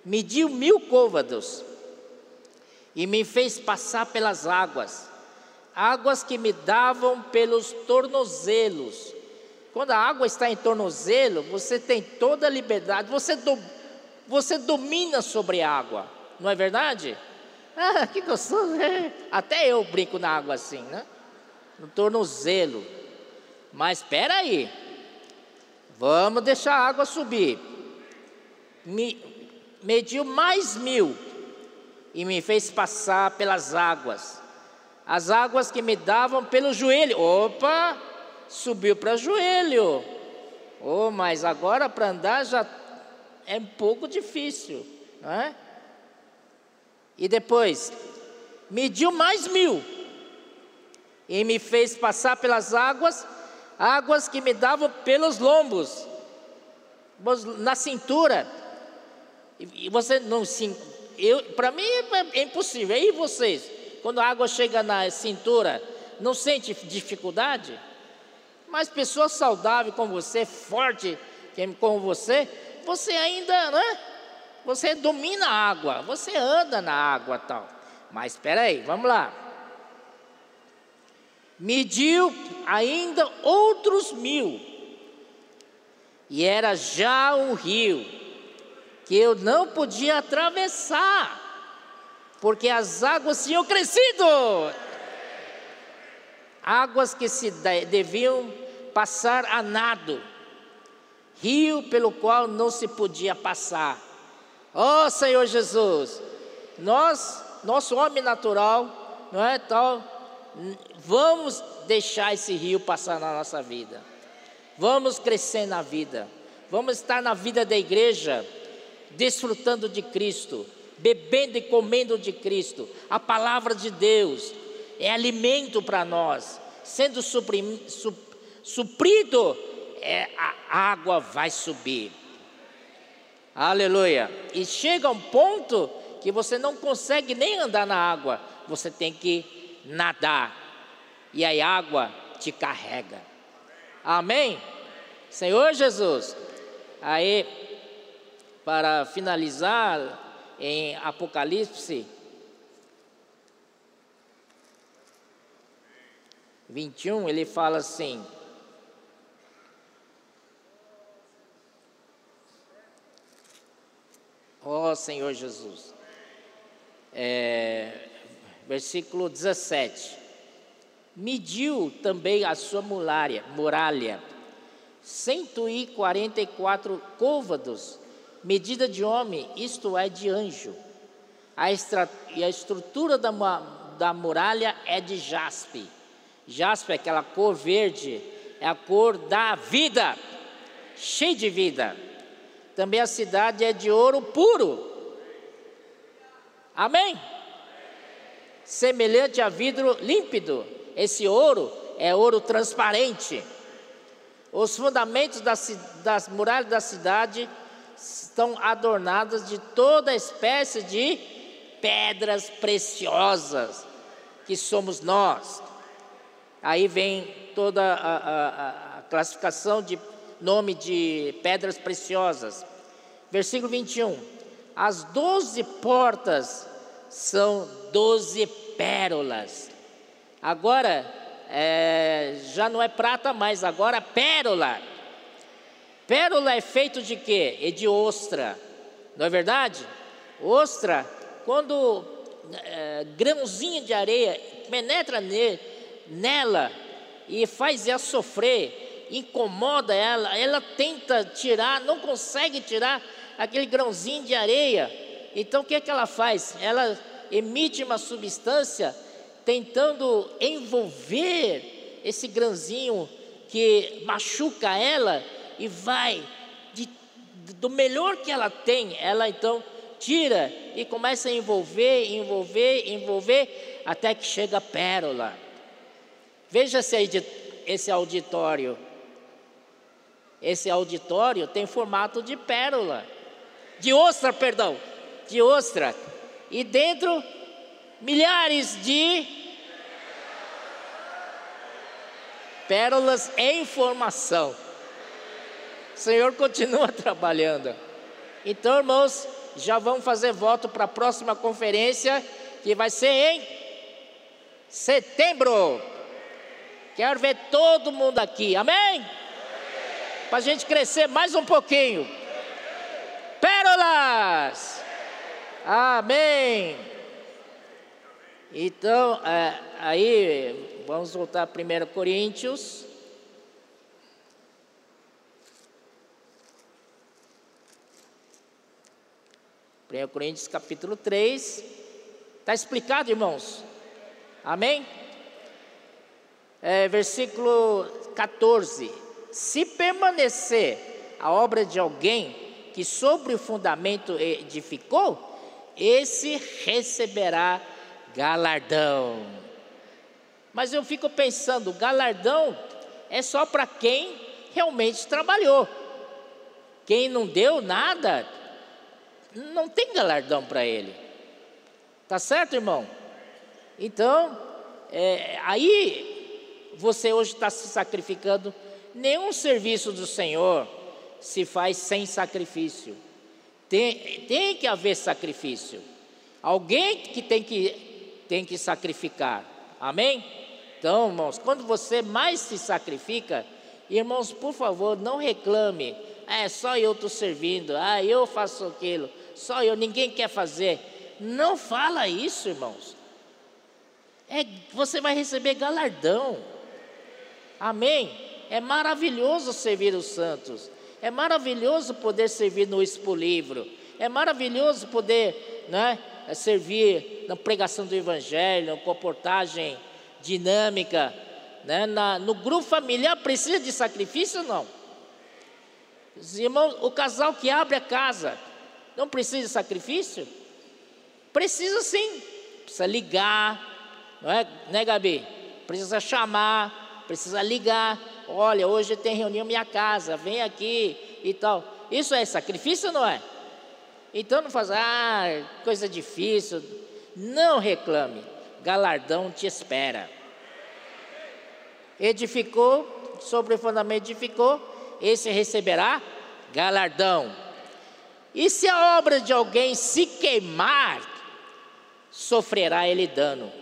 mediu mil côvados, e me fez passar pelas águas, águas que me davam pelos tornozelos quando a água está em tornozelo, você tem toda a liberdade, você, do, você domina sobre a água, não é verdade? Ah, que gostoso, né? Até eu brinco na água assim, né? No tornozelo. Mas espera aí, vamos deixar a água subir. Me, mediu mais mil e me fez passar pelas águas. As águas que me davam pelo joelho. Opa! Subiu para joelho. Oh, mas agora para andar já é um pouco difícil, não é? E depois, mediu mais mil e me fez passar pelas águas, águas que me davam pelos lombos, na cintura. E você não se. Para mim é impossível. E vocês? Quando a água chega na cintura, não sente dificuldade? Mas pessoa saudável como você, forte como você, você ainda, né? Você domina a água, você anda na água tal. Mas espera aí, vamos lá. Mediu ainda outros mil. E era já um rio que eu não podia atravessar, porque as águas tinham crescido. Águas que se deviam passar a nado, rio pelo qual não se podia passar. Oh, Senhor Jesus, nós, nosso homem natural, não é tal, vamos deixar esse rio passar na nossa vida. Vamos crescer na vida. Vamos estar na vida da igreja, desfrutando de Cristo, bebendo e comendo de Cristo. A palavra de Deus é alimento para nós. Sendo su, suprido, é, a água vai subir. Aleluia. E chega um ponto que você não consegue nem andar na água, você tem que nadar. E a água te carrega. Amém? Senhor Jesus. Aí, para finalizar, em Apocalipse 21, ele fala assim: Ó oh, Senhor Jesus. É, versículo 17. Mediu também a sua muralha, muralha 144 côvados, medida de homem, isto é, de anjo. A e a estrutura da, da muralha é de jaspe. Jaspe é aquela cor verde, é a cor da vida, cheia de vida. Também a cidade é de ouro puro. Amém? Semelhante a vidro límpido. Esse ouro é ouro transparente. Os fundamentos das, das muralhas da cidade estão adornados de toda espécie de pedras preciosas, que somos nós. Aí vem toda a, a, a classificação de nome de pedras preciosas. Versículo 21. As doze portas são doze pérolas. Agora, é, já não é prata mais, agora é pérola. Pérola é feito de quê? É de ostra, não é verdade? Ostra, quando é, grãozinho de areia penetra ne, nela e faz ela sofrer, incomoda ela, ela tenta tirar, não consegue tirar aquele grãozinho de areia. Então o que é que ela faz? Ela emite uma substância tentando envolver esse grãozinho que machuca ela e vai de, do melhor que ela tem, ela então tira e começa a envolver, envolver, envolver até que chega a pérola. Veja esse auditório. Esse auditório tem formato de pérola, de ostra, perdão, de ostra. E dentro, milhares de pérolas em formação. O Senhor continua trabalhando. Então, irmãos, já vamos fazer voto para a próxima conferência, que vai ser em setembro. Quero ver todo mundo aqui, amém? para a gente crescer mais um pouquinho. Pérolas! Amém! Então, é, aí, vamos voltar a 1 Coríntios. 1 Coríntios capítulo 3. Está explicado, irmãos? Amém? É, versículo 14. Se permanecer a obra de alguém que sobre o fundamento edificou, esse receberá galardão. Mas eu fico pensando, galardão é só para quem realmente trabalhou. Quem não deu nada, não tem galardão para ele. Tá certo, irmão? Então, é, aí você hoje está se sacrificando. Nenhum serviço do Senhor se faz sem sacrifício. Tem, tem que haver sacrifício. Alguém que tem que, tem que sacrificar. Amém? Então, irmãos, quando você mais se sacrifica, irmãos, por favor, não reclame. É, só eu estou servindo. Ah, eu faço aquilo. Só eu, ninguém quer fazer. Não fala isso, irmãos. É, você vai receber galardão. Amém? É maravilhoso servir os santos. É maravilhoso poder servir no Expo Livro. É maravilhoso poder né, servir na pregação do Evangelho, na comportagem dinâmica. Né, na, no grupo familiar precisa de sacrifício ou não? Os irmãos, o casal que abre a casa não precisa de sacrifício? Precisa sim. Precisa ligar, não é, né, Gabi? Precisa chamar, precisa ligar olha, hoje tem reunião minha casa, vem aqui e tal. Isso é sacrifício não é? Então não faz, ah, coisa difícil. Não reclame, galardão te espera. Edificou, sobre o fundamento edificou, esse receberá galardão. E se a obra de alguém se queimar, sofrerá ele dano.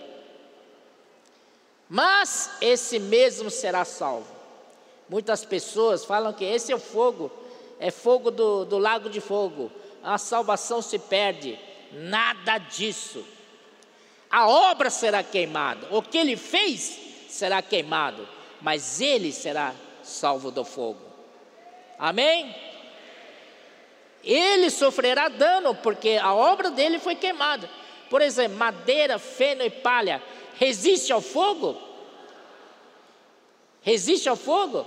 Mas esse mesmo será salvo. Muitas pessoas falam que esse é o fogo, é fogo do, do lago de fogo, a salvação se perde. Nada disso. A obra será queimada, o que ele fez será queimado, mas ele será salvo do fogo. Amém? Ele sofrerá dano, porque a obra dele foi queimada. Por exemplo, madeira, feno e palha resiste ao fogo? Resiste ao fogo?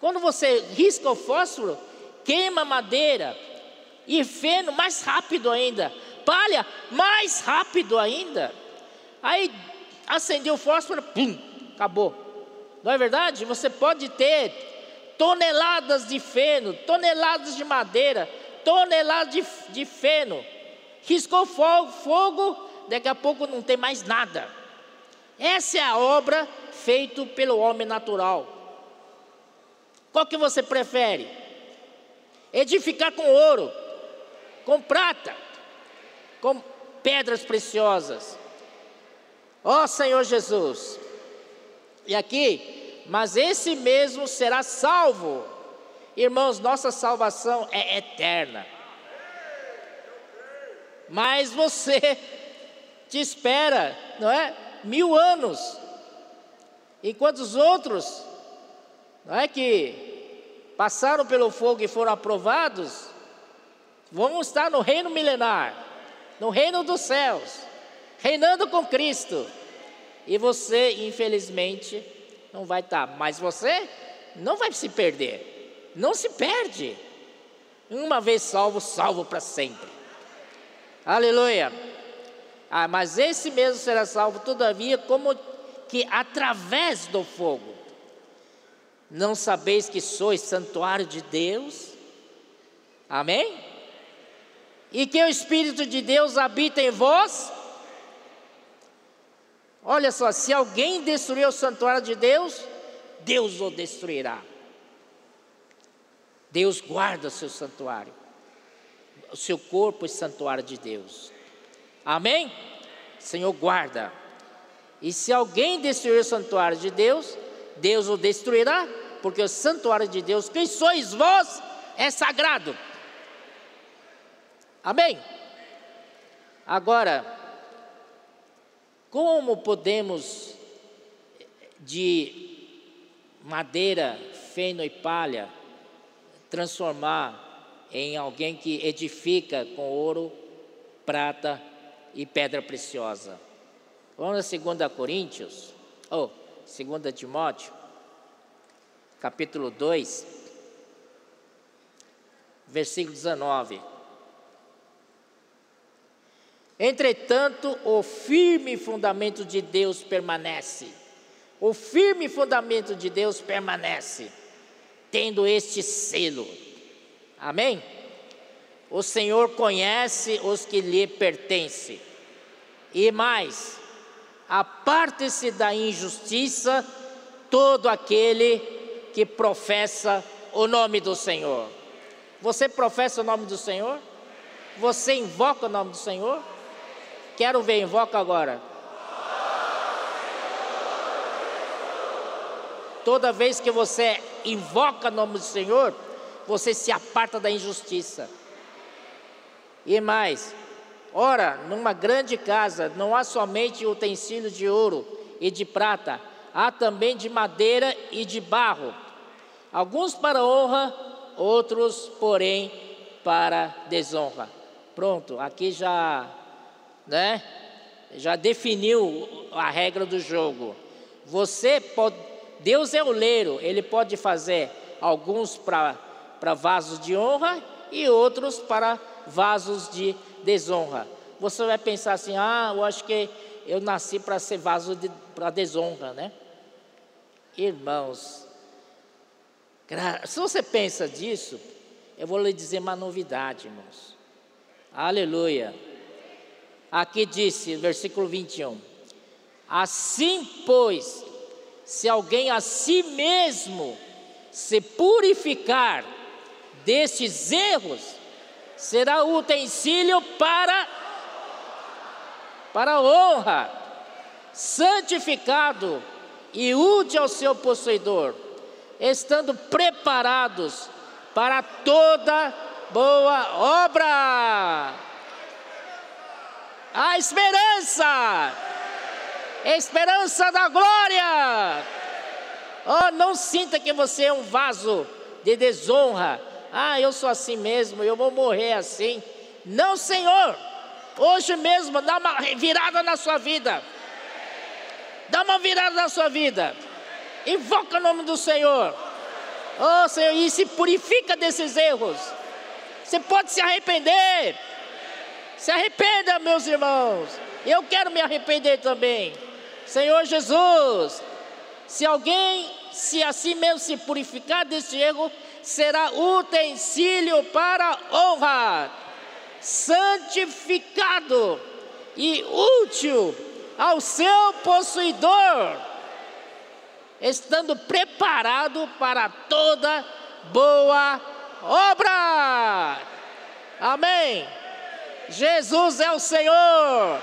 Quando você risca o fósforo, queima madeira. E feno, mais rápido ainda. Palha, mais rápido ainda. Aí acendeu o fósforo, pum, acabou. Não é verdade? Você pode ter toneladas de feno, toneladas de madeira, toneladas de, de feno. Riscou fogo, fogo, daqui a pouco não tem mais nada. Essa é a obra feita pelo homem natural. Qual que você prefere? Edificar com ouro, com prata, com pedras preciosas. Ó oh, Senhor Jesus. E aqui, mas esse mesmo será salvo. Irmãos, nossa salvação é eterna. Mas você te espera, não é? mil anos, enquanto os outros, não é que passaram pelo fogo e foram aprovados, vão estar no reino milenar, no reino dos céus, reinando com Cristo. E você, infelizmente, não vai estar, mas você não vai se perder, não se perde. Uma vez salvo, salvo para sempre. Aleluia. Ah, mas esse mesmo será salvo, todavia, como que através do fogo. Não sabeis que sois santuário de Deus? Amém? E que o Espírito de Deus habita em vós? Olha só, se alguém destruir o santuário de Deus, Deus o destruirá. Deus guarda o seu santuário. O seu corpo é santuário de Deus. Amém? Senhor, guarda. E se alguém destruir o santuário de Deus, Deus o destruirá, porque o santuário de Deus, quem sois vós, é sagrado. Amém? Agora, como podemos de madeira, feno e palha transformar em alguém que edifica com ouro, prata e pedra preciosa. Vamos a 2 Coríntios, ou oh, 2 Timóteo, capítulo 2, versículo 19. Entretanto, o firme fundamento de Deus permanece. O firme fundamento de Deus permanece, tendo este selo. Amém? O Senhor conhece os que lhe pertencem. E mais, aparte-se da injustiça todo aquele que professa o nome do Senhor. Você professa o nome do Senhor? Você invoca o nome do Senhor? Quero ver, invoca agora. Toda vez que você invoca o nome do Senhor, você se aparta da injustiça. E mais, ora, numa grande casa não há somente utensílios de ouro e de prata, há também de madeira e de barro. Alguns para honra, outros, porém, para desonra. Pronto, aqui já né? Já definiu a regra do jogo. Você pode, Deus é o leiro, ele pode fazer alguns para vasos de honra e outros para vasos de desonra. Você vai pensar assim: ah, eu acho que eu nasci para ser vaso de, para desonra, né? Irmãos, se você pensa disso, eu vou lhe dizer uma novidade, irmãos. Aleluia. Aqui disse, versículo 21. Assim, pois, se alguém a si mesmo se purificar destes erros, será utensílio para para honra, santificado e útil ao seu possuidor, estando preparados para toda boa obra. A esperança, esperança da glória. Oh, não sinta que você é um vaso de desonra. Ah, eu sou assim mesmo, eu vou morrer assim. Não, Senhor. Hoje mesmo, dá uma virada na sua vida. Dá uma virada na sua vida. Invoca o nome do Senhor. Oh, Senhor, e se purifica desses erros. Você pode se arrepender. Se arrependa, meus irmãos. Eu quero me arrepender também. Senhor Jesus, se alguém se assim mesmo se purificar deste erro, será utensílio para honra, santificado e útil ao seu possuidor, estando preparado para toda boa obra. Amém. Jesus é o Senhor.